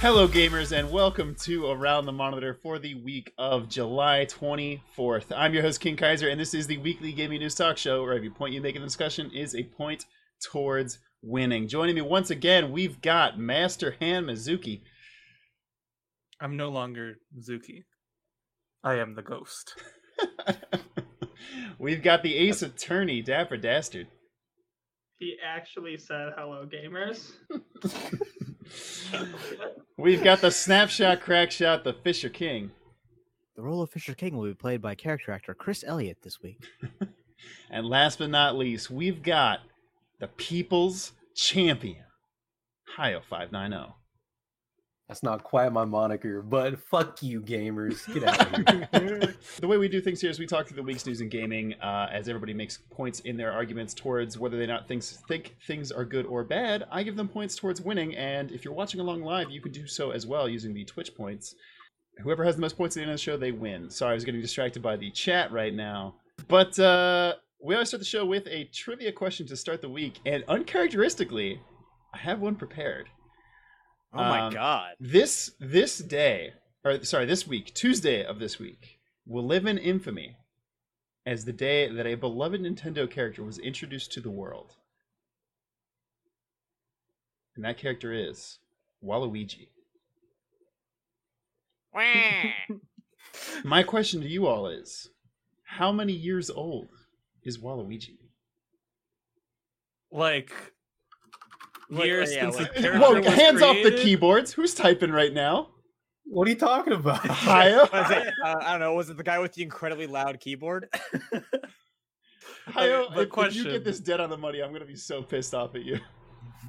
Hello, gamers, and welcome to Around the Monitor for the week of July 24th. I'm your host, King Kaiser, and this is the weekly gaming news talk show where every point you make in the discussion is a point towards winning. Joining me once again, we've got Master Han Mizuki. I'm no longer Zuki. I am the ghost. we've got the Ace Attorney, Dapper Dastard. He actually said hello, gamers. We've got the snapshot, crack shot, the Fisher King. The role of Fisher King will be played by character actor Chris Elliott this week. and last but not least, we've got the People's Champion, Hio five nine zero. That's not quite my moniker, but fuck you, gamers. Get out of here. the way we do things here is we talk through the week's news and gaming uh, as everybody makes points in their arguments towards whether they not things, think things are good or bad. I give them points towards winning, and if you're watching along live, you can do so as well using the Twitch points. Whoever has the most points at the end of the show, they win. Sorry, I was getting distracted by the chat right now. But uh, we always start the show with a trivia question to start the week, and uncharacteristically, I have one prepared. Oh my um, god. This this day, or sorry, this week, Tuesday of this week, will live in infamy as the day that a beloved Nintendo character was introduced to the world. And that character is Waluigi. My question to you all is how many years old is Waluigi? Like years yeah, since the character Whoa, was hands created? off the keyboards. Who's typing right now? What are you talking about? Hio? it, uh, I don't know. Was it the guy with the incredibly loud keyboard? Hio, the if, question. if you get this dead on the money, I'm gonna be so pissed off at you.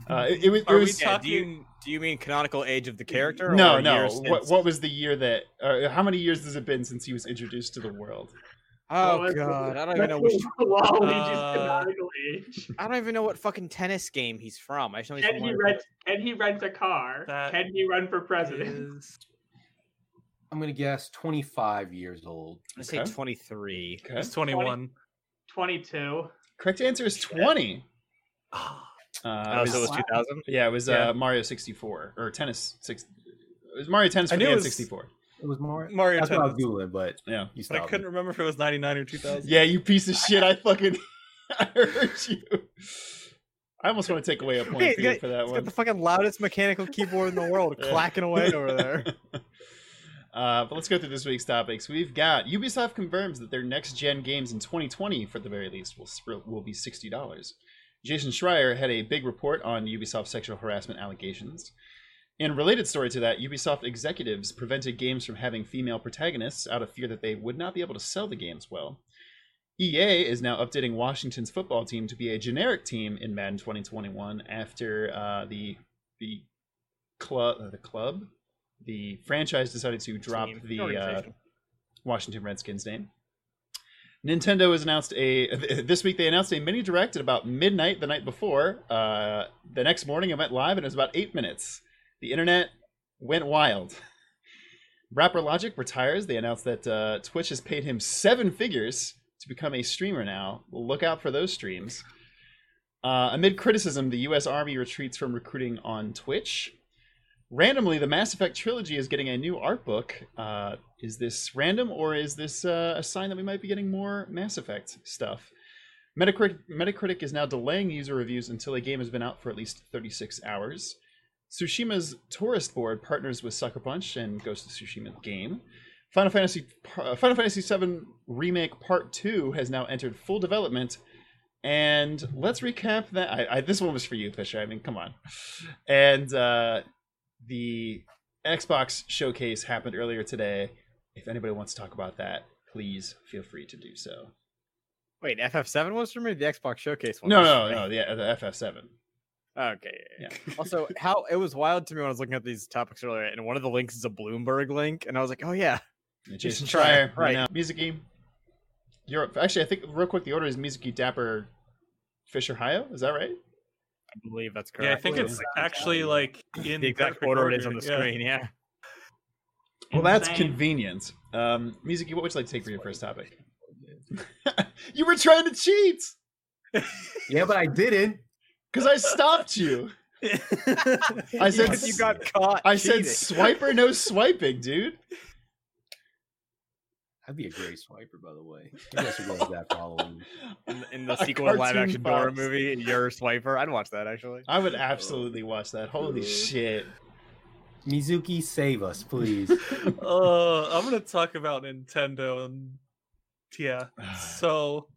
Uh, it, it was. It Are we was Yeah, talking? do you do you mean canonical age of the character? no, or no. years What, what was the year that? Uh, how many years has it been since he was introduced to the world? Oh that's- god, I don't even know which. Waluigi's Uh. I don't even know what fucking tennis game he's from. I just know he's Can he one rent? Can he rent a car? That Can he run for president? Is... I'm gonna guess 25 years old. I'm gonna say 23. Okay. He's 21. Twenty-two. Correct answer is 20. Uh, Oh, it so it was- was 2000. yeah, it was Yeah. uh, Mario 64 or tennis six. It was Mario Tennis I for knew the it was- N64. It was more. Mario That's what I was Tennis. googling, but Yeah. you But I couldn't me. remember if it was 99 or 2000. Yeah, you piece of shit. I fucking I heard you. I almost want to take away a point for you got- for that He's one. got the fucking loudest mechanical keyboard in the world, Yeah. clacking away over there. Uh, but let's go through this week's topics. We've got Ubisoft confirms that their next gen games in 2020, for the very least, will will be sixty dollars. Jason Schreier had a big report on Ubisoft sexual harassment allegations. In a related story to that, Ubisoft executives prevented games from having female protagonists out of fear that they would not be able to sell the games well. EA is now updating Washington's football team to be a generic team in Madden 2021 after uh, the the club uh, the club the franchise decided to drop Team, the uh. Washington Redskins name. Nintendo has announced a this week they announced a mini direct at about midnight the night before. Uh, the next morning it went live and it was about eight minutes. The internet went wild. Rapper Logic retires. They announced that uh, Twitch has paid him seven figures to become a streamer now. Look out for those streams. Uh, amid criticism, the U.S. Army retreats from recruiting on Twitch. Randomly, the Mass Effect trilogy is getting a new art book. Uh, is this random, or is this uh, a sign that we might be getting more Mass Effect stuff? Metacritic, Metacritic is now delaying user reviews until a game has been out for at least 36 hours. Tsushima's Tourist Board partners with Sucker Punch and Ghost of Tsushima game. Final Fantasy uh, Final Fantasy VII Remake Part Two has now entered full development, and let's recap that. I, I, this one was for you, Fisher. I mean, come on. And uh, the Xbox showcase happened earlier today. If anybody wants to talk about that, please feel free to do so. Wait, FF7 was for me. The Xbox Showcase one. No, was no, no. The, the FF7. Okay. Yeah. also, how it was wild to me when I was looking at these topics earlier, and one of the links is a Bloomberg link, and I was like, oh yeah, Jason Jason Schreier, Schreier, right right. now. Mizuki. You're actually, I think, real quick, the order is Mizuki, Dapper, Fisher, Hayo. Is that right? I believe that's correct. Yeah, I correct. think it's actually like in the exact perfect order it is on the Yeah. screen. Yeah. Well, that's Insane. convenient. Um, Mizuki, what would you like to take for your first topic? You were trying to cheat Yeah, but I didn't. Because I stopped you. I said Because you got caught. I said cheating. swiper no swiping, dude. I'd be a great swiper, by the way. I guess we're going to that following. in, in the A sequel live action Dora movie, you're a swiper. I'd watch that actually. I would absolutely watch that. Holy shit. Mizuki, save us, please. uh, I'm gonna talk about Nintendo and yeah. So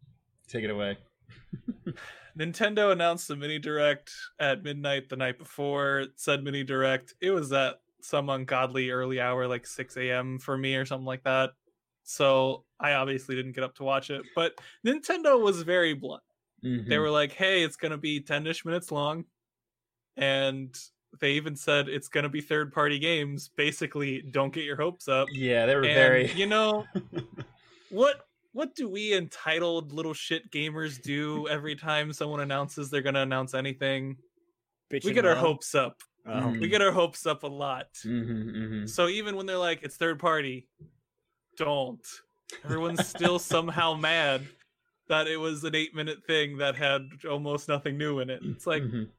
Take it away. Nintendo announced a mini direct at midnight the night before. Said mini direct. It was at some ungodly early hour, like 6 a.m. for me or something like that. So I obviously didn't get up to watch it. But Nintendo was very blunt. They Mhm. were like, "Hey, it's gonna be 10ish minutes long," and they even said it's gonna be third party games. Basically, don't get your hopes up. yeah, they were And, very. you know what? What do we entitled little shit gamers do every time someone announces they're gonna announce anything? We get our mom. hopes up. Mhm. We get our hopes up a lot. Mhm, mhm. So even when they're like it's third party, don't. Everyone's still somehow mad that it was an eight minute thing that had almost nothing new in it. It's like Mhm.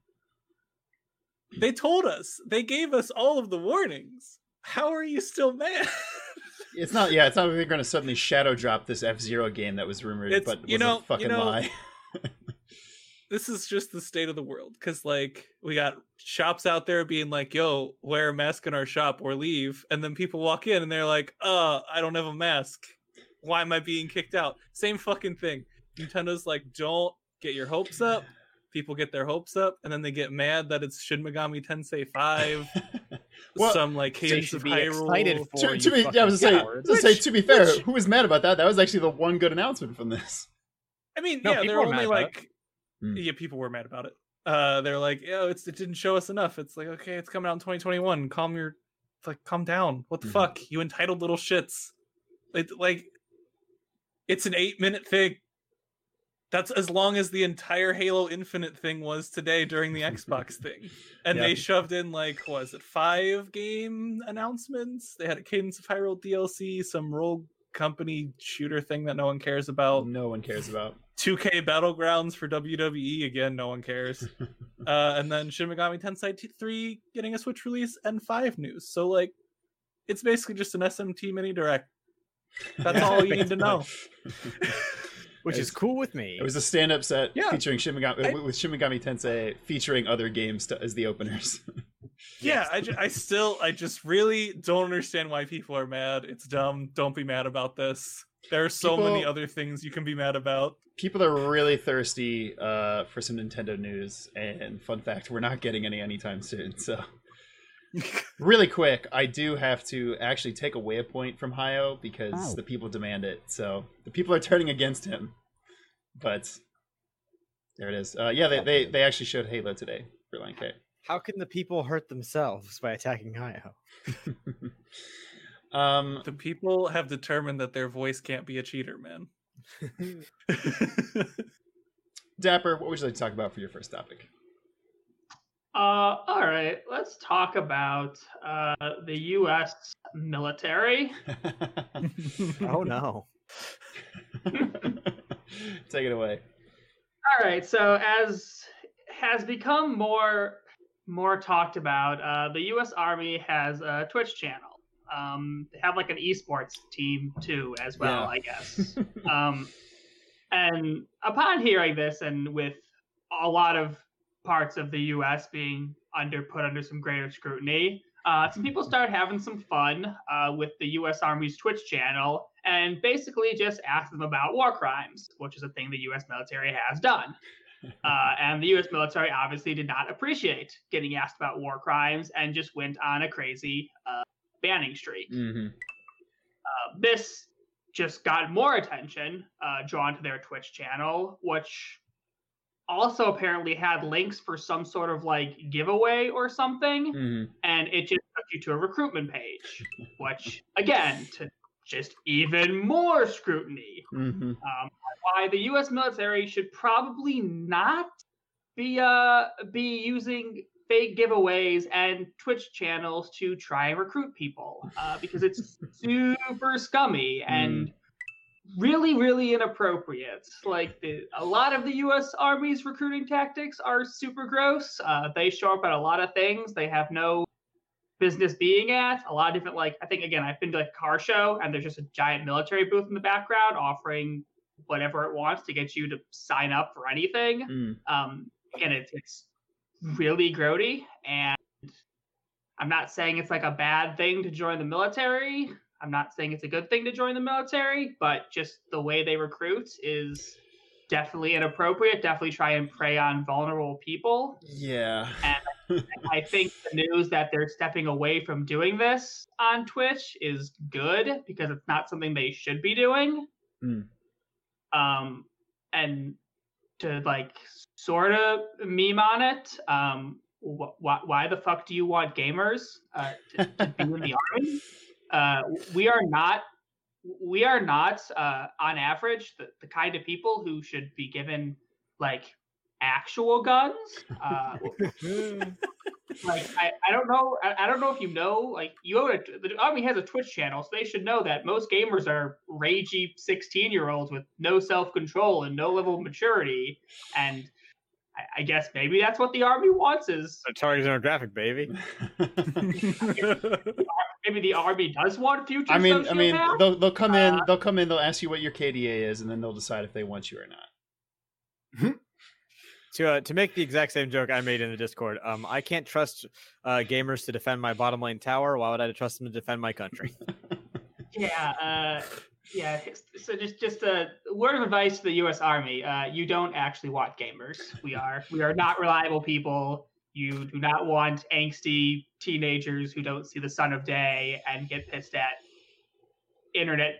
they told us, they gave us all of the warnings. How are you still mad? It's not. Yeah, it's not like they're going to suddenly shadow drop this F Zero game that was rumored, It's- but was you know- a fucking you know, lie. this is just the state of the world because like we got shops out there being like yo wear a mask in our shop or leave and then people walk in and they're like uh i don't have a mask why am i being kicked out same fucking thing nintendo's like don't get your hopes up people get their hopes up and then they get mad that it's shin megami tensei 5 Well, some like So cadence of be excited hyrule for to, to be, yeah, I was gonna say, was gonna say, to be fair, which- who was mad about that? That was actually the one good announcement from this. i mean No, yeah they're only mad about it. like Hmm. yeah people were mad about it uh they're like yo it's it didn't show us enough it's like okay it's coming out in 2021 calm your like calm down what the Mhm. fuck you entitled little shits it, like it's an eight minute thing that's as long as the entire halo infinite thing was today during the xbox thing and Yeah. they shoved in like was it five game announcements they had a cadence of hyrule dlc some rogue company shooter thing that no one cares about No one cares about. 2K Battlegrounds for WWE again, no one cares. uh, and then Shin Megami Tensei T- 3 getting a Switch release and 5 news. So like it's basically just an SMT mini direct. That's all you need to know. Which is cool with me. It was a stand-up set Yeah. featuring Shin Megami, I- with Shin Megami Tensei featuring other games to, as the openers. Yeah, I, ju- I still I just really don't understand why people are mad. It's dumb. Don't be mad about this. There are so many other things you can be mad about. People are really thirsty uh, for some Nintendo news, and fun fact, we're not getting any anytime soon. So, really quick, I do have to actually take away a point from Hayo because Oh. the people demand it. So the people are turning against him, but there it is. Uh, yeah, they, they they actually showed Halo today for Line K. How can the people hurt themselves by attacking Hayo? um, The people have determined that their voice can't be a cheater, man. Dapper, what would you like to talk about for your first topic? Uh, all right, let's talk about uh, the U.S. military. Oh no. Take it away. All right, so as has become more more talked about, uh, the U.S. Army has a Twitch channel. Um, they have like an esports team too, as well, Yeah. I guess. um, and upon hearing this, and with a lot of parts of the U.S. being under put under some greater scrutiny, uh, some people started having some fun uh, with the U.S. Army's Twitch channel, and basically just asked them about war crimes, which is a thing the U.S. military has done. Uh, and the U.S. military obviously did not appreciate getting asked about war crimes, and just went on a crazy uh, banning streak. hmm Uh, this just got more attention uh, drawn to their Twitch channel, which also apparently had links for some sort of like giveaway or something, hmm and it just took you to a recruitment page, which again to just even more scrutiny. hmm Um, why the U.S. military should probably not be uh be using fake giveaways and Twitch channels to try and recruit people uh, because it's super scummy and really, really inappropriate. Like the, a lot of the U.S. Army's recruiting tactics are super gross. Uh, they show up at a lot of things they have no business being at. A lot of different, like I think again, I've been to like a car show and there's just a giant military booth in the background offering whatever it wants to get you to sign up for anything. Mm. Um, again, it's it's really grody, and I'm not saying it's like a bad thing to join the military. I'm not saying it's a good thing to join the military, but just the way they recruit is definitely inappropriate. Definitely try and prey on vulnerable people. Yeah. and I think the news that they're stepping away from doing this on Twitch is good because it's not something they should be doing. Mm. Um, and to like sort of meme on it, um, wh- wh- why the fuck do you want gamers uh, to, to be in the army? Uh, we are not. We are not, uh, on average, the, the kind of people who should be given like actual guns. Uh, like I, I don't know I, I don't know if you know like you have a, the army has a twitch channel so they should know that most gamers are ragey 16 year olds with no self-control and no level of maturity and I, I guess maybe that's what the army wants is A target demographic, baby. maybe the army does want future I mean, I mean, sociopaths? they'll they'll come in, Uh, they'll come in, they'll ask you what your KDA is, and then they'll decide if they want you or not. to uh, to make the exact same joke I made in the Discord, um, I can't trust uh, gamers to defend my bottom lane tower. Why would I trust them to defend my country? yeah uh yeah so just just a word of advice to the u.s army uh you don't actually want gamers we are we are not reliable people you do not want angsty teenagers who don't see the sun of day and get pissed at internet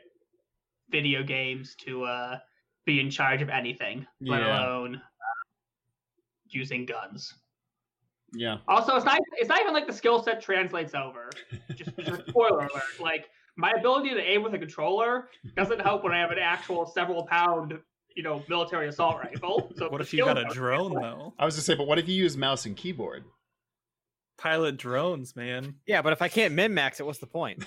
video games to uh be in charge of anything let Yeah. alone uh, using guns Yeah. also, it's not it's not even like the skill set translates over. Just, just spoiler alert. Like my ability to aim with a controller doesn't help when I have an actual several pound, you know, military assault rifle. So What if you got a skill- drone though? I was gonna say, but what if you use mouse and keyboard? Pilot drones, man. yeah, but if I can't min max it, what's the point?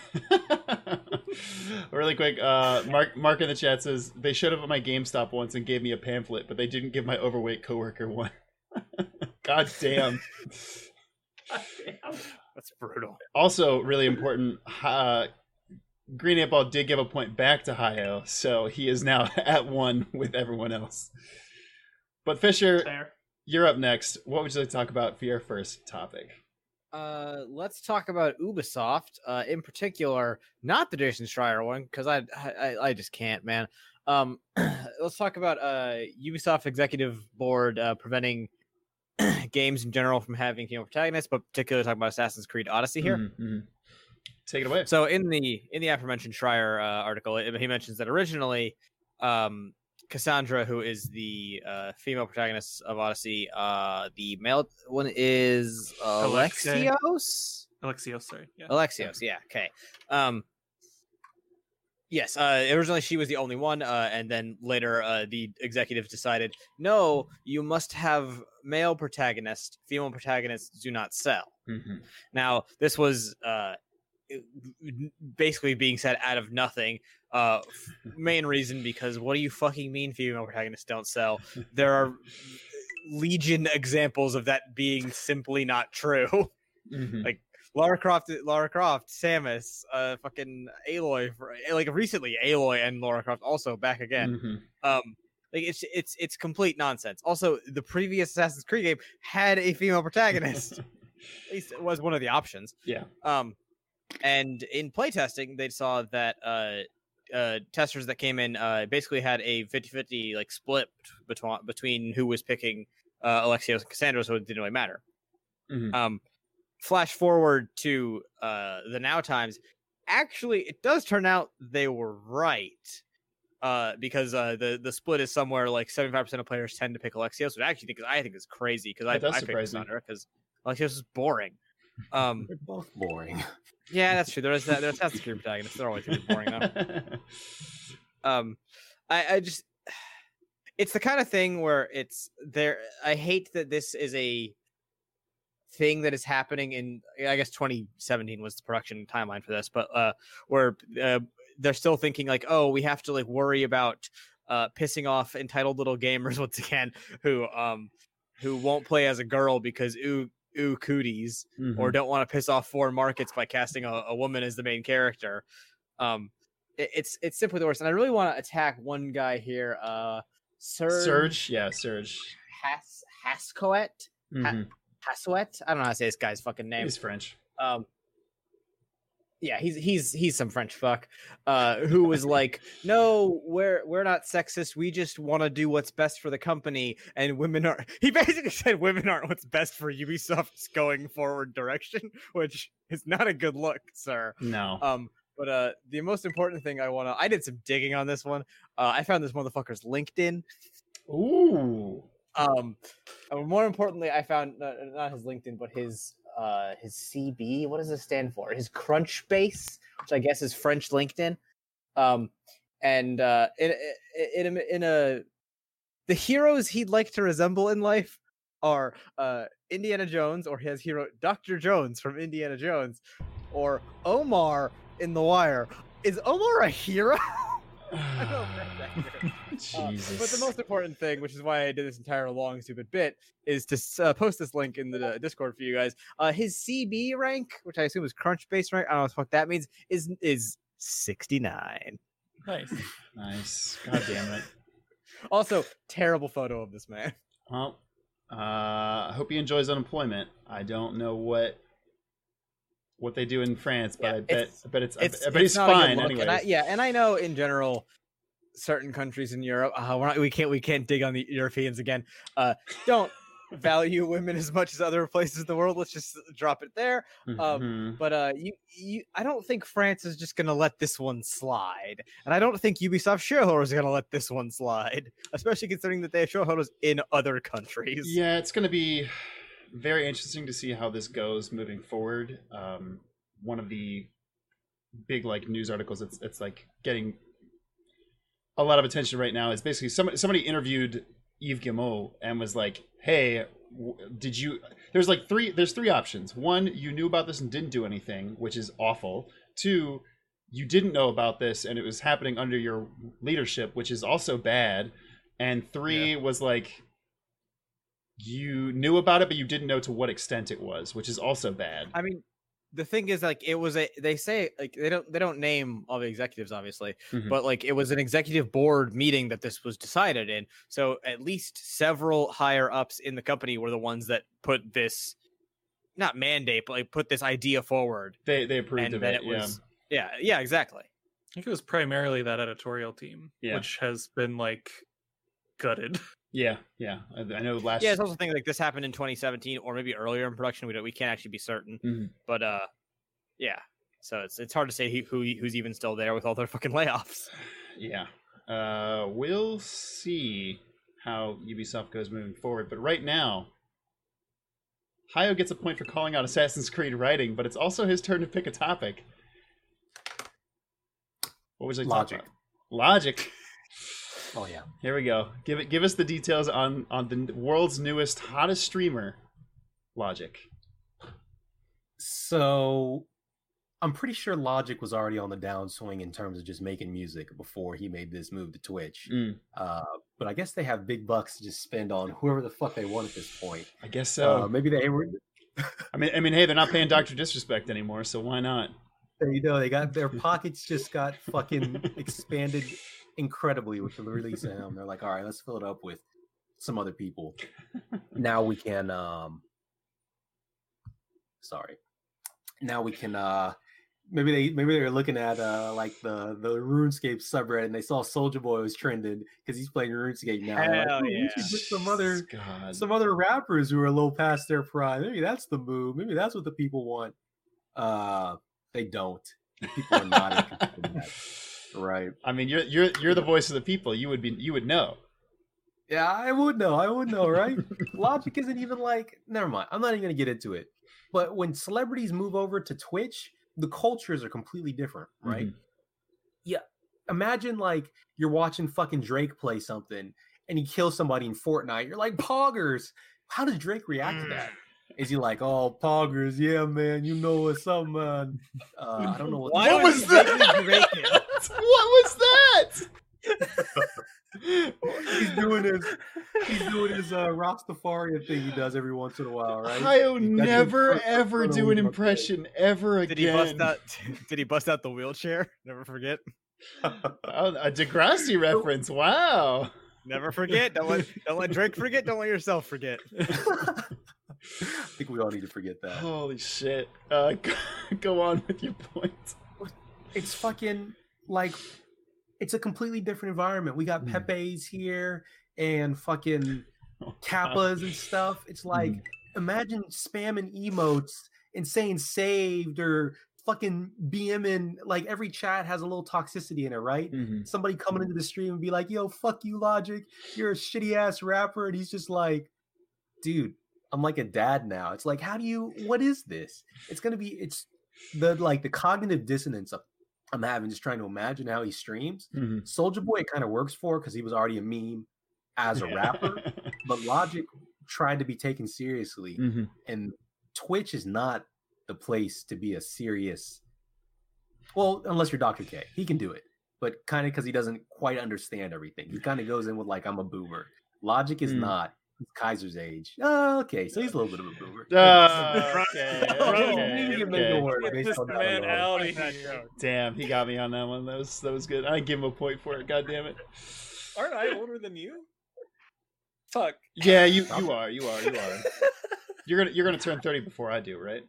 really quick, uh, Mark Mark in the chat says they showed up at my GameStop once and gave me a pamphlet, but they didn't give my overweight coworker one. God damn. That's brutal. Also, really important. Uh, Green Ant Ball did give a point back to Hayo, so he is now at one with everyone else. But Fisher, Fair. you're up next. What would you like to talk about for your first topic? Uh, let's talk about Ubisoft, uh, in particular, not the Jason Schreier one, because I, I I just can't, man. Um, let's talk about uh Ubisoft executive board uh, preventing games in general from having female protagonists, but particularly talking about Assassin's Creed Odyssey here. Mhm, mhm. Take it away. So in the in the aforementioned Schreier uh, article, it- he mentions that originally, um, Cassandra, who is the uh, female protagonist of Odyssey, uh, the male one is Alexios. Alexios, sorry. Yeah. Alexios, yeah, okay. Um, yes, uh, originally she was the only one, uh, and then later uh, the executives decided, no, you must have male protagonists. Female protagonists do not sell. Mhm. Now, this was uh, basically being said out of nothing. Uh, main reason because what do you fucking mean female protagonists don't sell? There are legion examples of that being simply not true. Mhm. Like, Lara Croft, Lara Croft, Samus, uh, fucking Aloy, for, like recently Aloy and Lara Croft also back again. Mhm. Um, like it's it's it's complete nonsense. Also, the previous Assassin's Creed game had a female protagonist. At least it was one of the options. Yeah. Um, and in playtesting, they saw that uh, uh, testers that came in uh, basically had a 50-50 like split between between who was picking uh, Alexios and Cassandra, so it didn't really matter. Mhm. Um, flash forward to uh, the now times. Actually, it does turn out they were right. Uh, because uh, the the split is somewhere like seventy five percent of players tend to pick Alexios, which I actually think is I think is crazy because I, That does I picked surprise. Cassandra because Alexios is boring. Um, They're both boring. Yeah, that's true. There's that. There's Assassin's Creed protagonists. They're always boring though. Um, I, I just, it's the kind of thing where it's there. I hate that this is a thing that is happening in. I guess 2017 was the production timeline for this, but uh, where uh, they're still thinking like, oh, we have to like worry about uh pissing off entitled little gamers once again who um who won't play as a girl because ooh ooh cooties Mm-hmm. or don't want to piss off foreign markets by casting a, a woman as the main character. Um, it- it's it's simply the worst. And I really want to attack one guy here, uh, Serge, Surge, yeah, Surge. Has Hascoet. Mhm. Hasouet. I don't know how to say this guy's fucking name. He's French. Um, yeah, he's he's he's some French fuck, uh, who was like, "No, we're we're not sexist. We just want to do what's best for the company, and women are." He basically said women aren't what's best for Ubisoft's going forward direction, which is not a good look, sir. No. Um, but uh, the most important thing I want to, I did some digging on this one. Uh, I found this motherfucker's LinkedIn. Ooh. Um, uh, more importantly, I found uh, not his LinkedIn, but his uh his CB. What does it stand for? His Crunchbase, which I guess is French LinkedIn. Um, and uh, in in in a, the heroes he'd like to resemble in life are uh Indiana Jones or his hero Doctor Jones from Indiana Jones, or Omar in The Wire. Is Omar a hero? I don't know if. Uh, Jesus. but the most important thing, which is why I did this entire long stupid bit, is to uh, post this link in the uh, Discord for you guys. Uh, his CB rank, which I assume is Crunchbase rank, I don't know what the fuck that means, is is sixty nine. Nice. nice. God damn it. Also, terrible photo of this man. Well, uh, I hope he enjoys unemployment. I don't know what what they do in France, but Yeah, I bet it's- I bet it's, It's, I bet it's he's not a good fine look, anyways. And I, yeah, and I know in general, certain countries in Europe, uh, we're not, we can't we can't dig on the Europeans again. Uh, don't value women as much as other places in the world. Let's just drop it there. um, Mhm. But uh, you, you, I don't think France is just gonna let this one slide, and I don't think Ubisoft shareholders are gonna let this one slide, especially considering that they have shareholders in other countries. Yeah, it's going to be very interesting to see how this goes moving forward. Um, one of the big like news articles it's it's like getting a lot of attention right now is basically somebody somebody interviewed Yves Guillemot and was like, "Hey, w- did you?" There's like three. There's three options. One, you knew about this and didn't do anything, which is awful. Two, you didn't know about this and it was happening under your leadership, which is also bad. And three was like, you knew about it, but you didn't know to what extent it was, which is also bad. I mean, the thing is, like, it was a. They say like they don't they don't name all the executives, obviously, Mhm. but like it was an executive board meeting that this was decided in. So at least several higher ups in the company were the ones that put this, not mandate, but like put this idea forward, They they approved and of it. it was. Yeah, yeah, exactly. I think it was primarily that editorial team, Yeah. which has been like gutted. yeah, yeah, yeah. I, I know last. Yeah, it's also thing like this happened in 2017 or maybe earlier in production. We don't, we can't actually be certain, Mhm. but uh, yeah. So it's it's hard to say who who's even still there with all their fucking layoffs. yeah. Uh, we'll see how Ubisoft goes moving forward. But right now, Hayo gets a point for calling out Assassin's Creed writing, but it's also his turn to pick a topic. What was I Logic. talking about? Logic. Oh yeah. Here we go. Give it. Give us the details on on the world's newest, hottest streamer, Logic. So I'm pretty sure Logic was already on the downswing in terms of just making music before he made this move to Twitch. Mm, Uh, but I guess they have big bucks to just spend on whoever the fuck they want at this point. I guess so. Uh, maybe they were. I mean, I mean, hey, they're not paying Doctor Disrespect anymore, so why not? There you go. They got their pockets just got fucking expanded incredibly with the release of him. They're like, all right, let's fill it up with some other people. now we can um sorry. Now we can uh maybe they maybe they were looking at uh like the the RuneScape subreddit and they saw Soulja Boy was trending because he's playing RuneScape now. Like, Hell "Ooh, should yeah. some other God. some other rappers who are a little past their prime. Maybe that's the move. Maybe that's what the people want. Uh, they don't. People are not interested in that. Right. I mean, you're you're you're the voice of the people. You would be you would know. Yeah, I would know. I would know, right? Logic isn't even like. Never mind. I'm not even gonna get into it. But when celebrities move over to Twitch, the cultures are completely different, right? Mhm. Imagine like you're watching fucking Drake play something and he kills somebody in Fortnite. You're like, Poggers. How does Drake react to that? Is he like, oh, Poggers, yeah, man, you know what's up, man? Uh, I don't know what. Why What was that? Make me Drake him? what was that? He's doing his he's doing his uh, Rastafarian thing he does every once in a while, right? I'll never ever do an Okay. impression ever again. Did he bust out? Did he bust out the wheelchair? Never forget. Oh, a Degrassi reference. Wow. Never forget. Don't let don't let Drake forget. Don't let yourself forget. I think we all need to forget that. Holy shit. Uh, go on with your point. It's fucking like it's a completely different environment. We got Mm. Pepe's here and fucking Kappas and stuff. It's like Mhm. imagine spamming emotes and saying saved or fucking BMing like every chat has a little toxicity in it, right? Mhm. Somebody coming into the stream and be like, yo, fuck you, Logic. You're a shitty ass rapper. And he's just like, dude, I'm like a dad now. It's like, how do you what is this? It's gonna be it's the like the cognitive dissonance of- I'm having just trying to imagine how he streams. Mhm. Soulja Boy kind of works for because he was already a meme as a rapper, but Logic tried to be taken seriously, Mhm. and Twitch is not the place to be a serious. Well, unless you're Dr. K, he can do it, but kind of because he doesn't quite understand everything. He kind of goes in with like I'm a boomer. Logic is Mm. not. He's Kaiser's age. Oh, okay, so he's a little bit of a boomer. Ah, okay, okay, you can make it okay. work Get based this on that man alone. out of here. Damn, he got me on that one. That was that was good. I give him a point for it. God damn it. Aren't I older than you? Fuck. Yeah, you you are. You are. You are. You're gonna you're gonna turn thirty before I do, right?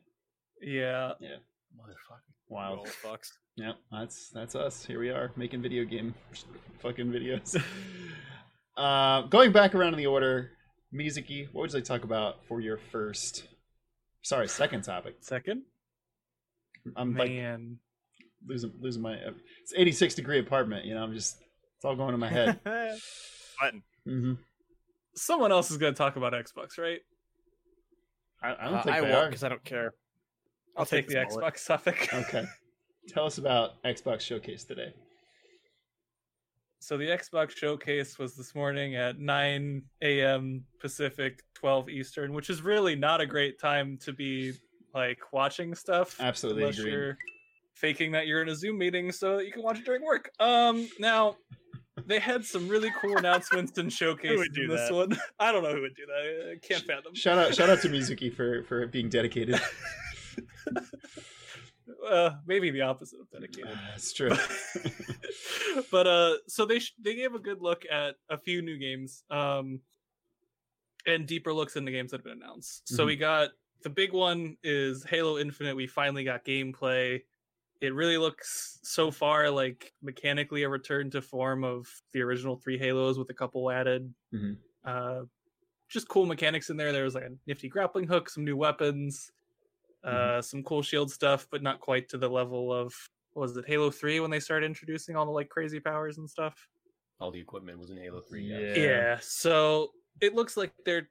Yeah. Motherfucker. Wow. Oh, fucks. Yeah, that's that's us. Here we are making video game fucking videos. uh, going back around in the order, Mizuki, what would you like to talk about for your first? Sorry, second topic. Second. I'm like Man. losing losing my. It's 86 degree apartment. You know, I'm just it's all going in my head. Button. hmm Someone else is gonna talk about Xbox, right? I, I don't Uh, think I they won't are. because I don't care. I'll, take, the this bullet. Xbox topic. Okay, tell us about Xbox Showcase today. So the Xbox showcase was this morning at 9 a.m. Pacific, 12 Eastern, which is really not a great time to be like watching stuff. Absolutely unless agree. you're faking that you're in a Zoom meeting so that you can watch it during work. Um, now they had some really cool announcements and showcases in this that? one. I don't know who would do that. I can't fathom. Shout out shout out to Mizuki for for being dedicated. Uh, maybe the opposite of dedicated. That's true. but uh so they sh- they gave a good look at a few new games um and deeper looks into games that have been announced so Mhm. we got the big one is halo infinite we finally got gameplay it really looks so far like mechanically a return to form of the original three halos with a couple added Mhm. uh just cool mechanics in there there was like a nifty grappling hook some new weapons uh some cool shield stuff but not quite to the level of what was it Halo 3 when they started introducing all the like crazy powers and stuff? All the equipment was in Halo 3. Yeah. Yeah. So it looks like they're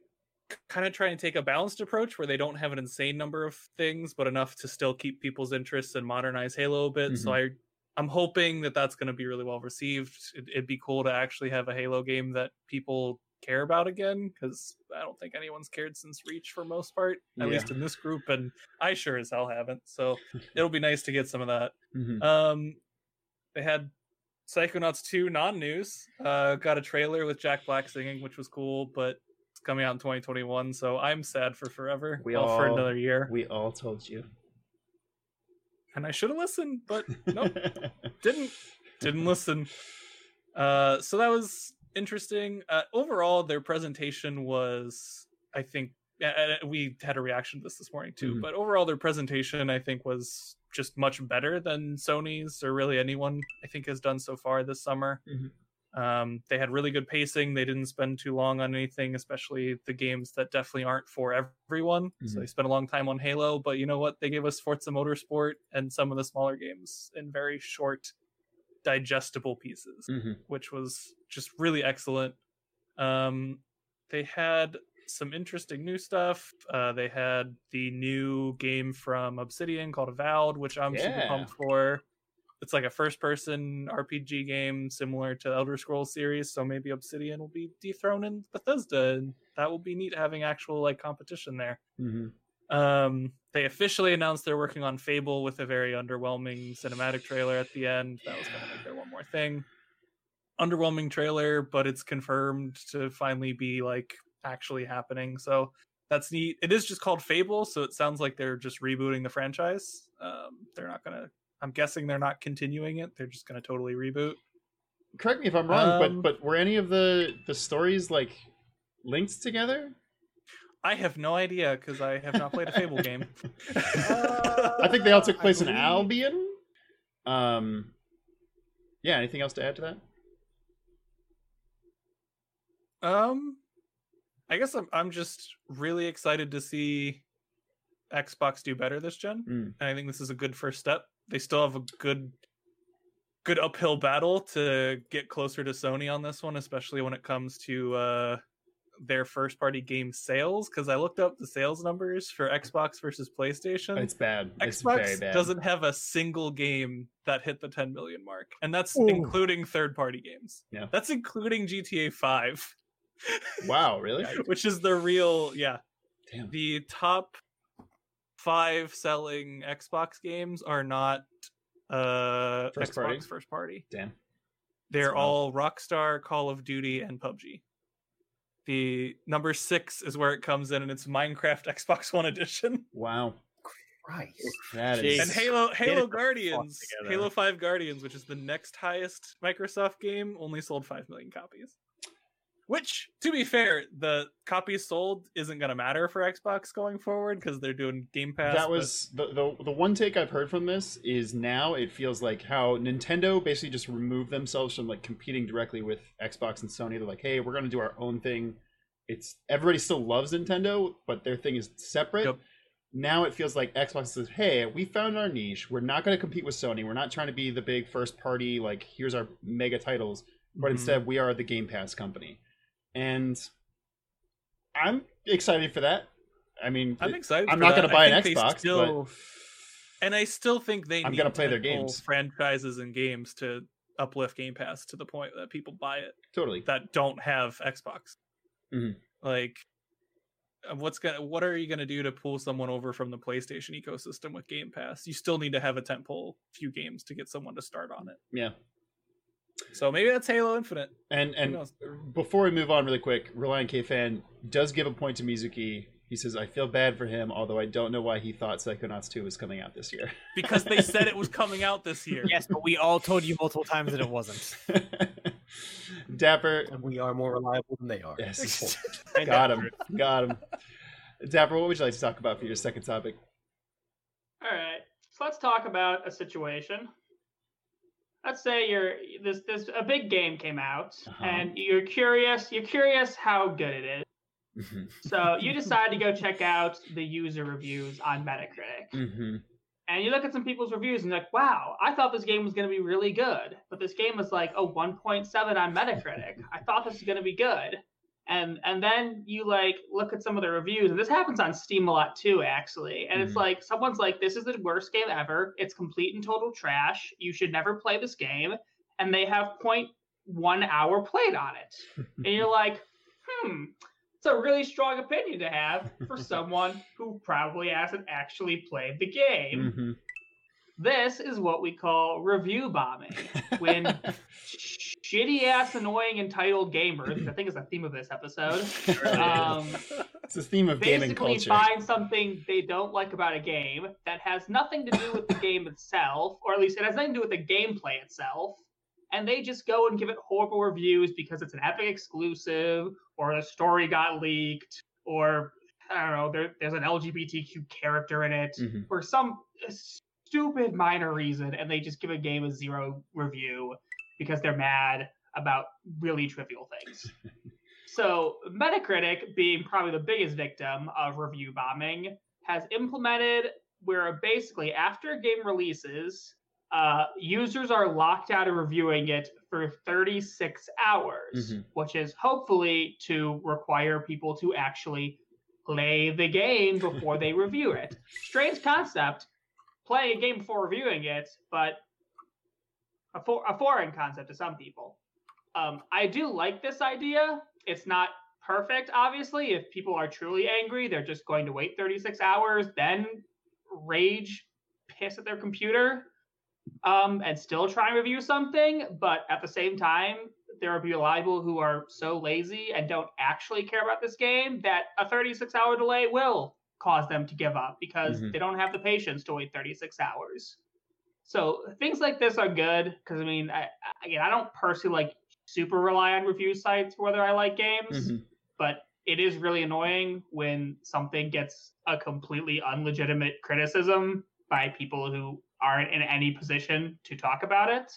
kind of trying to take a balanced approach where they don't have an insane number of things but enough to still keep people's interests and modernize Halo a bit. So I I'm hoping that that's going to be really well received. It, it'd be cool to actually have a Halo game that people care about again because I don't think anyone's cared since Reach for most part, at Yeah. least in this group, and I sure as hell haven't. So it'll be nice to get some of that. Mhm. Um, they had Psychonauts 2 non-news. Uh, got a trailer with Jack Black singing, which was cool, but it's coming out in 2021, so I'm sad for forever. We all for another year. We all told you. And I should have listened, but nope, didn't. Didn't listen. Uh, so that was interesting. Uh, overall, their presentation was, I think, uh, we had a reaction to this this morning too. Mhm. But overall, their presentation, I think, was just much better than Sony's or really anyone I think has done so far this summer. Mhm. Um, they had really good pacing. They didn't spend too long on anything, especially the games that definitely aren't for everyone. So Mhm. they spent a long time on Halo, but you know what? They gave us Forza Motorsport and some of the smaller games in very short, digestible pieces Mhm. which was just really excellent. Um, they had some interesting new stuff. Uh, they had the new game from Obsidian called Avowed, which I'm super pumped for. It's like a first-person RPG game similar to Elder Scrolls series, so maybe Obsidian will be dethroning Bethesda, and that will be neat having actual like competition there. Mhm. Um, they officially announced they're working on Fable with a very underwhelming cinematic trailer at the end. That was kind of like their one more thing. Underwhelming trailer, but it's confirmed to finally be like actually happening. So that's neat. It is just called Fable, so it sounds like they're just rebooting the franchise. Um, they're not gonna. I'm guessing they're not continuing it. They're just gonna totally reboot. Correct me if I'm wrong, Um, but but were any of the the stories like linked together? I have no idea because I have not played a Fable game. I think they all took Uh, place in Albion. Um, yeah. Anything else to add to that? Um, I guess I'm I'm just really excited to see Xbox do better this gen, Mm. and I think this is a good first step. They still have a good good uphill battle to get closer to Sony on this one, especially when it comes to uh their first party game sales because I looked up the sales numbers for Xbox versus PlayStation. It's bad. It's very Xbox bad. doesn't have a single game that hit the 10 million mark, and that's Ooh. including third party games. Yeah. That's including GTA 5, Wow. Really? which is the real, yeah. Damn. The top five selling Xbox games are not uh First Xbox party? first party. Damn. They're all Rockstar, Call of Duty, and PUBG. The number six is where it comes in, and it's Minecraft Xbox One edition. Wow. Christ. That Jeez. is. and Halo Halo Guardians. Halo 5 Guardians, which is the next highest Microsoft game, only sold 5 million copies. Which, to be fair, the copies sold isn't going to matter for Xbox going forward because they're doing Game Pass. that but- was the, the the one take I've heard from this is now it feels like how Nintendo basically just removed themselves from like competing directly with Xbox and Sony. They're like, hey, we're gonna do our own thing. It's everybody still loves Nintendo, but their thing is separate. Yep. Now it feels like Xbox says, hey, we found our niche. We're not gonna compete with Sony. We're not trying to be the big first party, like here's our mega titles, but Mhm. instead we are the Game Pass company. And I'm excited for that. I mean, I'm excited. I'm not gonna buy an Xbox, still- and I still think they I'm gonna play their games. franchises and games to uplift Game Pass to the point that people buy it totally. that don't have Xbox. Mhm. Like, uh, what's gonna what are you gonna do to pull someone over from the PlayStation ecosystem with Game Pass? You still need to have a tentpole few games to get someone to start on it. Yeah. So maybe that's Halo Infinite. And and before we move on really quick, Reliant K fan does give a point to Mizuki. He says, I feel bad for him, although I don't know why he thought Psychonauts 2 was coming out this year. because they said it was coming out this year. Yes, but we all told you multiple times that it wasn't. Dapper. And we are more reliable than they are. Yes. Got him. Got him. Dapper, what would you like to talk about for your second topic? All right, so let's talk about a situation. Let's say you're this this a big game came out Uh-huh. and you're curious. You're curious how good it is. Mm-hmm. So you decide to go check out the user reviews on Metacritic. Mm-hmm. And you look at some people's reviews and you're like, wow, I thought this game was going to be really good. But this game was like a 1.7 on Metacritic. I thought this was going to be good. And and then you like look at some of the reviews, and this happens on Steam a lot too, actually. And Mhm. it's like someone's like, "This is the worst game ever. It's complete and total trash. You should never play this game." And they have one hour played on it, and you're like, "Hmm, it's a really strong opinion to have for someone who probably hasn't actually played the game." Mm-hmm. This is what we call review bombing. When shitty ass, annoying, entitled gamers, I think is the theme of this episode, um, it's the theme of gaming culture. basically find something they don't like about a game that has nothing to do with the game itself, or at least it has nothing to do with the gameplay itself, and they just go and give it horrible reviews because it's an Epic exclusive, or the story got leaked, or I don't know, there, there's an LGBTQ character in it, Mhm. for some stupid minor reason, and they just give a game a zero review because they're mad about really trivial things. so, Metacritic, being probably the biggest victim of review bombing, has implemented where basically after a game releases, uh, users are locked out of reviewing it for 36 hours, Mhm. which is hopefully to require people to actually play the game before they review it. Strange concept, playing a game before reviewing it, but a, for- a foreign concept to some people. Um, I do like this idea. It's not perfect, obviously. If people are truly angry, they're just going to wait 36 hours, then rage, piss at their computer, um, and still try and review something. But at the same time, there will be a lot of people who are so lazy and don't actually care about this game that a 36 hour delay will cause them to give up because Mhm. they don't have the patience to wait 36 hours. So things like this are good because I mean, I, again, I don't personally like super rely on review sites for whether I like games, Mhm. but it is really annoying when something gets a completely unlegitimate criticism by people who aren't in any position to talk about it.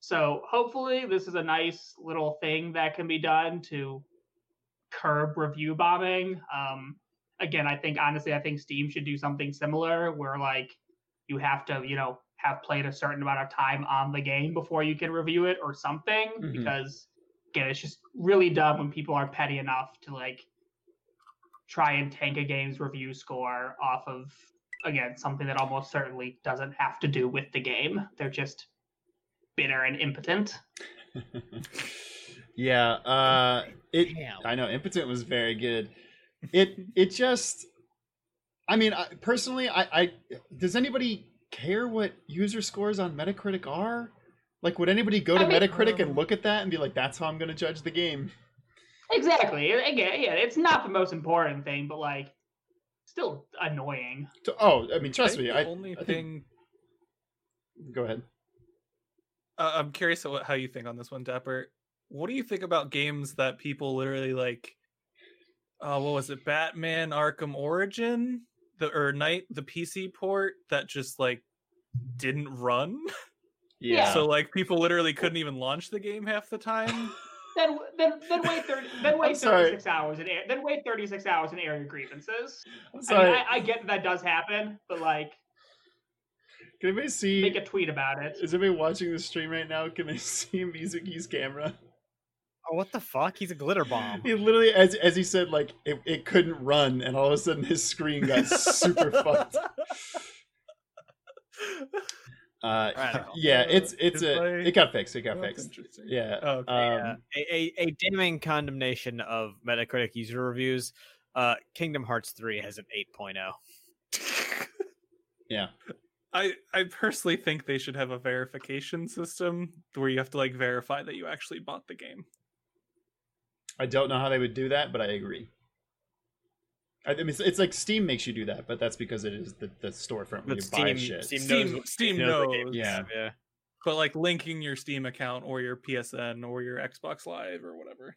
So hopefully, this is a nice little thing that can be done to curb review bombing. Um, again, I think honestly, I think Steam should do something similar where like you have to, you know, have played a certain amount of time on the game before you can review it or something. Mhm. Because again, it's just really dumb when people are petty enough to like try and tank a game's review score off of again something that almost certainly doesn't have to do with the game. They're just bitter and impotent. yeah, uh, it. Damn. I know impotent was very good. It it just. I mean, I, personally, I, I does anybody care what user scores on Metacritic are? Like, would anybody go to I mean, Metacritic and um, look at that and be like, "That's how I'm going to judge the game"? Exactly. Again, yeah, it's not the most important thing, but like still annoying. Oh, I mean, trust think me. The I only I think- thing go ahead. uh, I'm curious what, how you think on this one, Dapper. What do you think about games that people literally like? Uh, what was it? Batman Arkham Origin, the or Knight, the PC port that just like didn't run. Yeah. So like people literally couldn't even launch the game half the time. Then then then wait thirty then wait thirty six hours and air, then wait thirty six hours and air your grievances. I'm I, mean, sorry. I, I get that, that does happen, but like Can anybody see? make a tweet about it. Is anybody watching the stream right now? Can they see Mizuki's camera? Oh, what the fuck? He's a glitter bomb. He literally, as as he said, like it, it couldn't run, and all of a sudden his screen got super fucked. Uh, Right. yeah, it's it's It's a it got fixed. It got Oh, that's fixed. Yeah. Oh, okay. Um, Yeah. a, a, a damning condemnation of Metacritic user reviews. Uh, Kingdom Hearts 3 has an oh. 8.0. Yeah. I I personally think they should have a verification system where you have to like verify that you actually bought the game. I don't know how they would do that, but I agree. I, I mean, it's, it's like Steam makes you do that, but that's because it is the, the storefront where But you buy shit. Steam knows Steam what- Steam knows knows. Yeah. yeah. But like linking your Steam account or your PSN or your Xbox Live or whatever.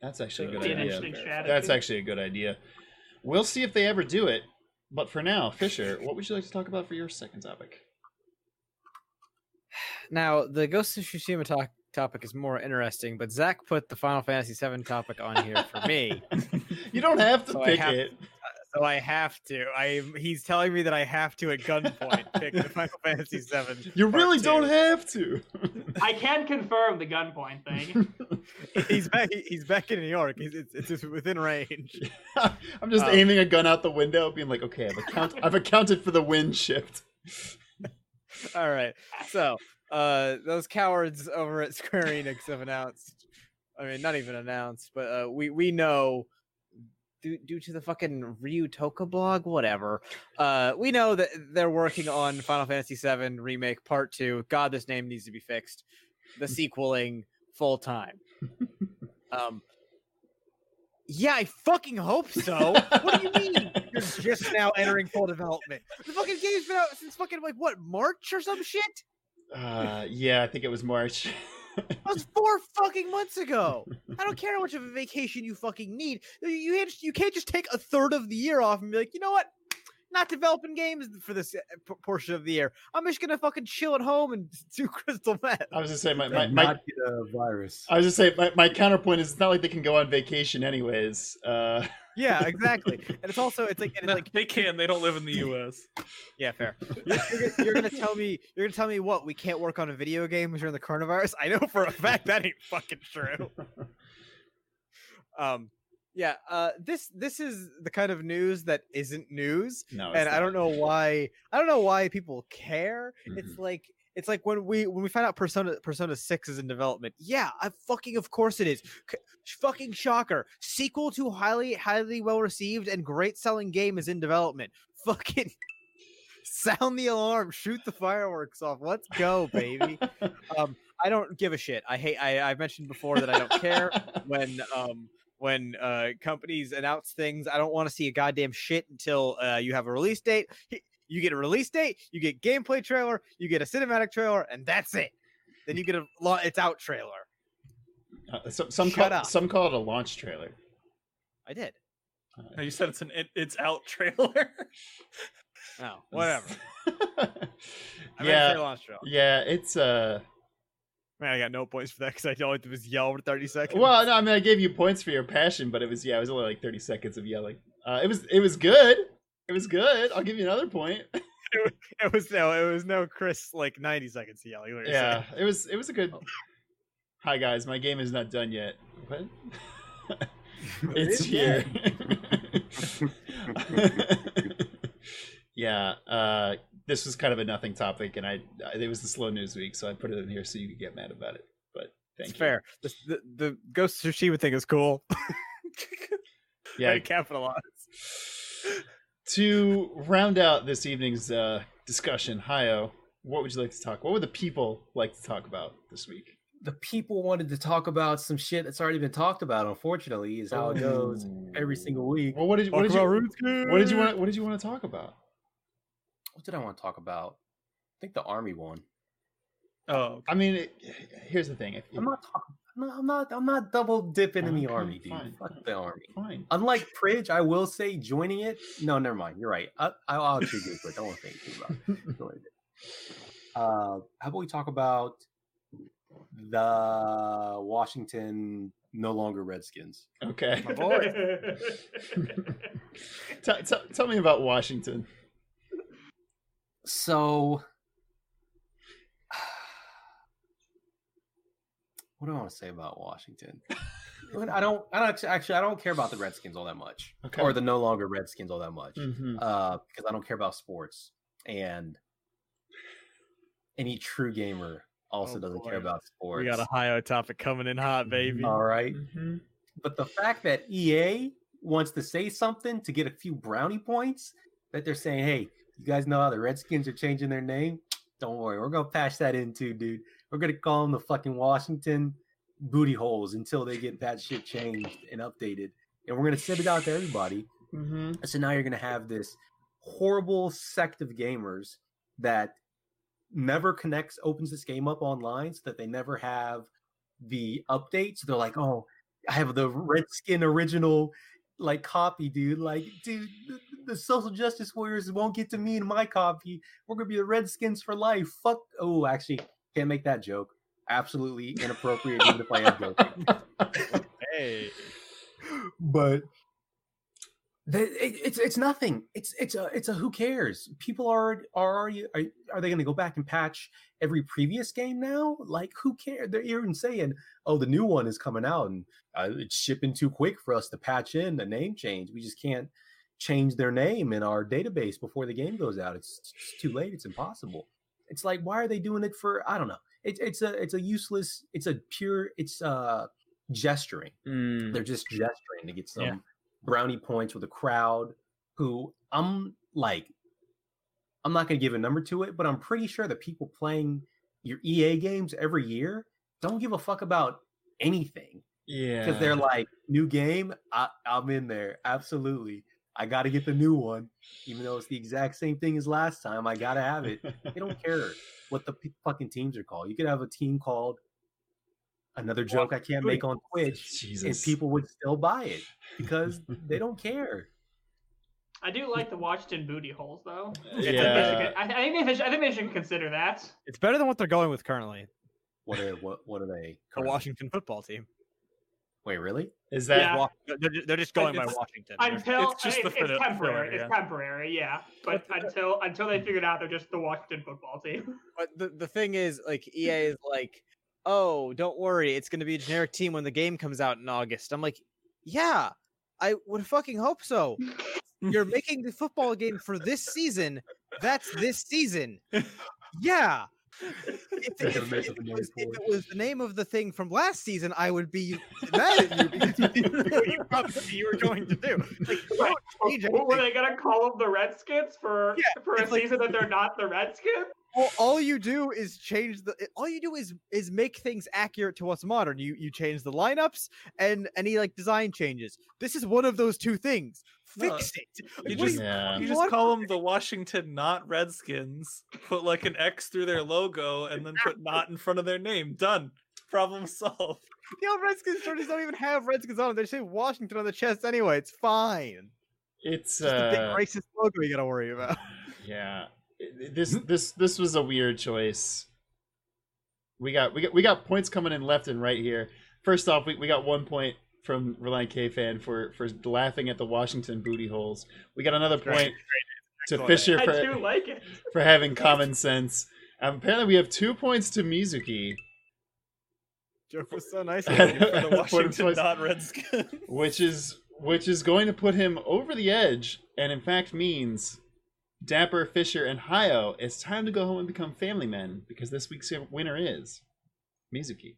That's actually a good Be an Yeah. idea. That's actually a good idea. We'll see if they ever do it. But for now, Fisher, what would you like to talk about for your second topic? Now, the Ghost of Tsushima talk, topic is more interesting, but Zach put the Final Fantasy VII topic on here for me. You don't have to So pick have- it. So I have to. I he's telling me that I have to at gunpoint pick the Final Fantasy VII. You really two. don't have to. I can confirm the gunpoint thing. He's back. He's back in New York. He's, it's, it's just within range. I'm just Um, aiming a gun out the window, being like, okay, I've, account- I've accounted for the wind shift. All right. So, uh, those cowards over at Square Enix have announced. I mean, not even announced, but uh, we we know due due to the fucking Ryu Toka blog, whatever. Uh, we know that they're working on Final Fantasy VII remake part two. God, this name needs to be fixed. The sequeling full time. Um. Yeah, I fucking hope so. what do you mean? You're just now entering full development. The fucking game's been out since fucking like what March or some shit. Uh, yeah, I think it was March. That was four fucking months ago. I don't care how much of a vacation you fucking need. You you can't, just- you can't just take a third of the year off and be like, you know what? Not developing games for this uh, portion of the year. I'm just gonna fucking chill at home and do crystal meth. I was just saying, my, my, my, not get a virus. I was just saying, my, my counterpoint is it's not like they can go on vacation anyways. Uh, Yeah, exactly. and it's also it's like and it's like they can. They don't live in the U.S. yeah, fair. You're, you're gonna- you're gonna tell me you're gonna tell me what we can't work on a video game during the coronavirus? I know for a fact that ain't fucking true. Um, yeah. Uh, this this is the kind of news that isn't news. no, and I don't know why I don't know why people care. It's Mm-hmm. like it's like when we when we find out Persona Persona Six is in development. Yeah, I fucking of course it is. C- fucking shocker! Sequel to highly highly well received and great selling game is in development. Fucking sound the alarm, shoot the fireworks off. Let's go, baby. um, I don't give a shit. I hate. I I've mentioned before that I don't care when um when uh companies announce things. I don't want to see a goddamn shit until uh, you have a release date. H- You get a release date, you get gameplay trailer, you get a cinematic trailer, and that's it. Then you get a lo- it's out trailer. Uh, some some Shut call, up. some call it a launch trailer. I did. No, you said it's an it, it's out trailer. Oh, whatever. I meant to yeah, launch trailer. yeah, it's uh. Man, I got no points for that because I all I did was yell for thirty seconds. Well, no, I mean, I gave you points for your passion, but it was yeah, it was only like thirty seconds of yelling. Uh, it was it was good. It was good. I'll give you another point. it was no, it was no Chris like ninety seconds of yelling. yeah, saying. it was it was a good. Hi guys, my game is not done yet. What? it's is here. yeah, uh, this was kind of a nothing topic, and I it was the slow news week, so I put it in here so you could get mad about it. But thank It's you. fair. The, the, the Ghost of Tsushima thing is cool. Yeah, capitalize. To round out this evening's uh, discussion, Hayo, what would you like to talk? What would the people like to talk about this week? The people wanted to talk about some shit that's already been talked about. Unfortunately, is how it goes every single week. Well, what did what did you about RuneScape. what did you want what did you want to talk about? What did I want to talk about? I think the army one. oh, I mean, it, here's the thing. If, I'm not talking. I'm not. I'm not, I'm not double dipping in the Okay, army, dude. fine, Fuck fine. the army. fine. Unlike Pridge, I will say joining it. No, never mind. You're right. I, I, I'll actually do it. quick. Don't want to think too about it. Uh, how about we talk about the Washington no longer Redskins? Okay. My boy. T- t- tell me about Washington. So, what do I want to say about Washington? I don't. I don't actually, actually. I don't care about the Redskins all that much, Okay. or the no longer Redskins all that much, Mhm. uh, because I don't care about sports, and any true gamer also Oh, doesn't boy. care about sports. We got a high topic coming in hot, baby. all right. Mhm. But the fact that EA wants to say something to get a few brownie points, that they're saying, hey, you guys know how the Redskins are changing their name? Don't worry, we're gonna patch that in too, dude. We're gonna call them the fucking Washington booty holes until they get that shit changed and updated. And we're gonna send it out to everybody. Mhm. So now you're gonna have this horrible sect of gamers that never connects, opens this game up online, so that they never have the update. So they're like, "Oh, I have the Redskin original like copy, dude. Like, dude, the, the social justice warriors won't get to me in my copy. We're gonna be the Redskins for life. Fuck. Oh, actually, can't make that joke. Absolutely inappropriate, even if I am joking Hey. but the, it, it's it's nothing. It's it's a it's a who cares? People are are are, are they going to go back and patch every previous game now? Like who cares? They're even saying, "Oh, the new one is coming out and uh, it's shipping too quick for us to patch in the name change. We just can't change their name in our database before the game goes out. It's, it's too late. It's impossible." It's like why are they doing it for? I don't know. It's it's a it's a useless. It's a pure. It's uh gesturing Mm. they're just gesturing to get some Yeah. brownie points with a crowd who I'm like I'm not going to give a number to it, but I'm pretty sure the people playing your EA games every year don't give a fuck about anything Yeah. because they're like new game, I, I'm in there absolutely. I got to get the new one, even though it's the exact same thing as last time. I got to have it. They don't care what the p- fucking teams are called. You could have a team called another joke I can't make on Twitch Jesus. and people would still buy it because they don't care. I do like the Washington booty holes, though. Yeah. I, I think they should, I think they should consider that. It's better than what they're going with currently. What are what what are they? The? Washington football team. Wait, really? Is that Yeah. They're, they're just going by Washington. Until it's just it- the it's, filler- temporary. filler, It's yeah. temporary, yeah. But until until they figure it out, they're just the Washington football team. But the, the thing is, like, EA is like, oh, don't worry, it's going to be a generic team when the game comes out in August. I'm like, yeah, I would fucking hope so. You're making the football game for this season. That's this season. Yeah, If, They're if- if it was, if it. it was the name of the thing from last season, I would be mad at you because you didn't what you promised me you were going to do. Like, you Right. don't What were they gonna call them the Redskins for Yeah, for a it's like- season that they're not the Redskins? Well, all you do is change the all you do is is make things accurate to what's modern you you change the lineups and any like design changes this is one of those two things No, fix it you Like, what just- you- Yeah. You You just call them the Washington not Redskins, put like an X through their logo, and then put not in front of their name. Done. Problem solved. the old redskins jerseys don't even have redskins on them they say washington on the chest anyway it's fine It's just a big uh, racist logo you gotta worry about yeah. This this this was a weird choice. We got we got we got points coming in left and right here. First off, we, we got one point from Relient K fan for for laughing at the Washington booty holes. We got another Great, point to Excellent. Fisher I for, do like it. for having common sense. Um, apparently, we have two points to Mizuki, joke was so nice For For the the Washington not Redskins. which is which is going to put him over the edge, and in fact means Dapper, Fisher, and Hayo. It's time to go home and become family men because this week's winner is Mizuki.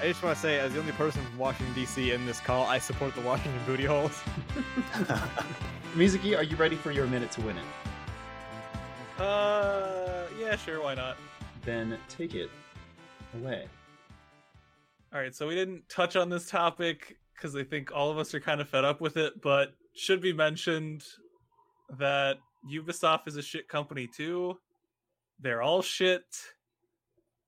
I just want to say as the only person from washington dc in this call i support the washington booty holes Mizuki, are you ready for your minute to win it? Uh, yeah, sure, why not? Then take it away. All right, so we didn't touch on this topic because I think all of us are kind of fed up with it, but should be mentioned that Ubisoft is a shit company too. They're all shit.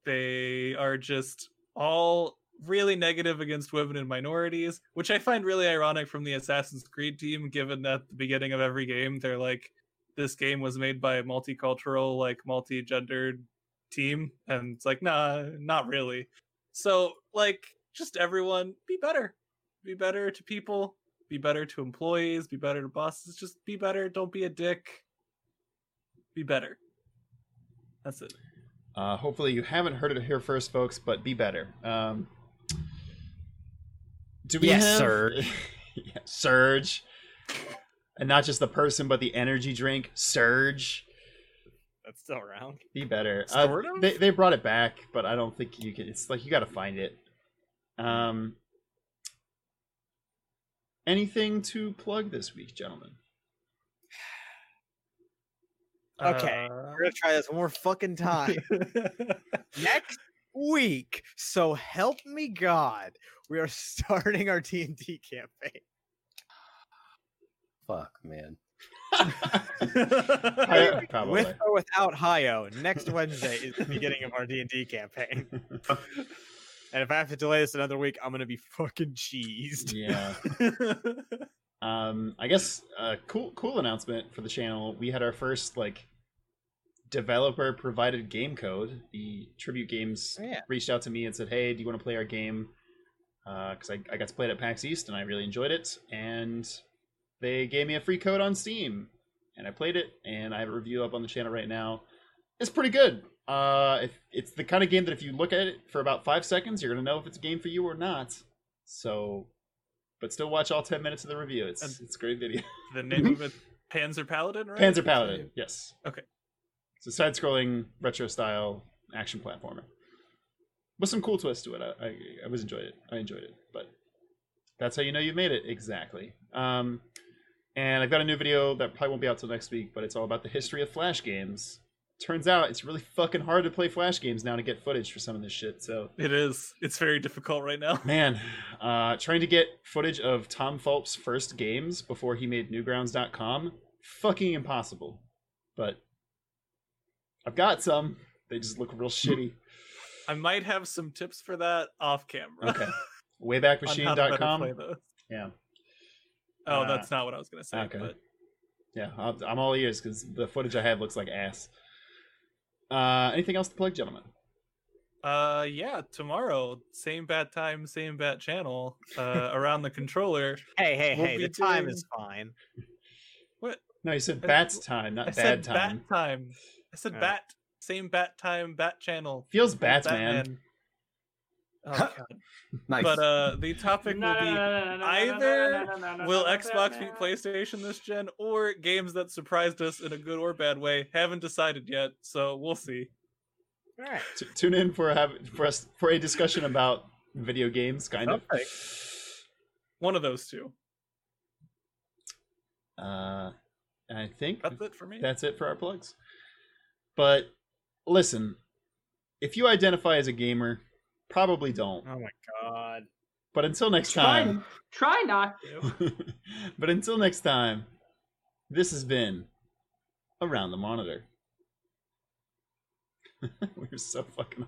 They are just all really negative against women and minorities, which I find really ironic from the Assassin's Creed team, given that at the beginning of every game, they're like, this game was made by a multicultural, like multi gendered team. And it's like, nah, not really. So, like, just everyone be better. Be better to people, be better to employees, be better to bosses. Just be better. Don't be a dick. Be better. That's it. Uh, hopefully, you haven't heard it here first, folks, but be better. Um, do we Yes, have Surge. yeah, Surge, and not just the person, but the energy drink, Surge. that's still around Be better. Uh, of? they they brought it back, but I don't think you can. It's like you got to find it. Um, anything to plug this week, gentlemen? Okay, Uh, we're gonna try this one more fucking time next week. So help me God, we are starting our D&D campaign. Fuck, man. I- probably. With or without Hayo, next Wednesday is the beginning of our D&D campaign. And if I have to delay this another week, I'm gonna be fucking cheesed. yeah. Um, I guess uh, cool cool announcement for the channel. We had our first like developer provided game code. The Tribute Games Yeah. reached out to me and said, "Hey, do you want to play our game?" Because I, I got to play it at PAX East and I really enjoyed it. And they gave me a free code on Steam, and I played it. And I have a review up on the channel right now. It's pretty good. Uh, if, it's the kind of game that if you look at it for about five seconds, you're gonna know if it's a game for you or not. So, but still watch all ten minutes of the review. It's And- it's a great video. the name of it, Panzer Paladin, right? Panzer Paladin, yes. Okay. It's a side-scrolling retro style action platformer with some cool twists to it. I, I, I was enjoyed it. I enjoyed it, but that's how you know you've made it exactly. Um, and I've got a new video that probably won't be out till next week, but it's all about the history of Flash games. Turns out it's really fucking hard to play Flash games now to get footage for some of this shit. So It is. It's very difficult right now. Man, uh, trying to get footage of Tom Fulp's first games before he made Newgrounds.com, fucking impossible. But I've got some. They just look real shitty. I might have some tips for that off camera. Okay. on how to Waybackmachine.com. Yeah, Oh, Uh, that's not what I was gonna say. okay. But yeah. I'm all ears because the footage I have looks like ass. Uh, anything else to plug, gentlemen? uh, yeah, tomorrow, same bat time, same bat channel, uh, around the controller. Hey, hey, We'll hey, be the time is fine. What? No, you said I- bats time, not I bad said time. bat time. I said Yeah. bat. Same bat time, bat channel. Feels Bat- bats, man. Batman. Oh god. Nice. But uh, the topic No, will be no, no, either will no, no, Xbox beat. PlayStation this gen, or games that surprised us in a good or bad way. Haven't decided yet, so we'll see. All right. T- tune in for have for us for a discussion about video games, kind of. One of those two. Uh, I think That's it for me. that's it for our plugs. But listen, if you identify as a gamer, probably don't. Oh my god. But until next Try, time. try not to. but until next time, this has been Around the Monitor. We're so fucking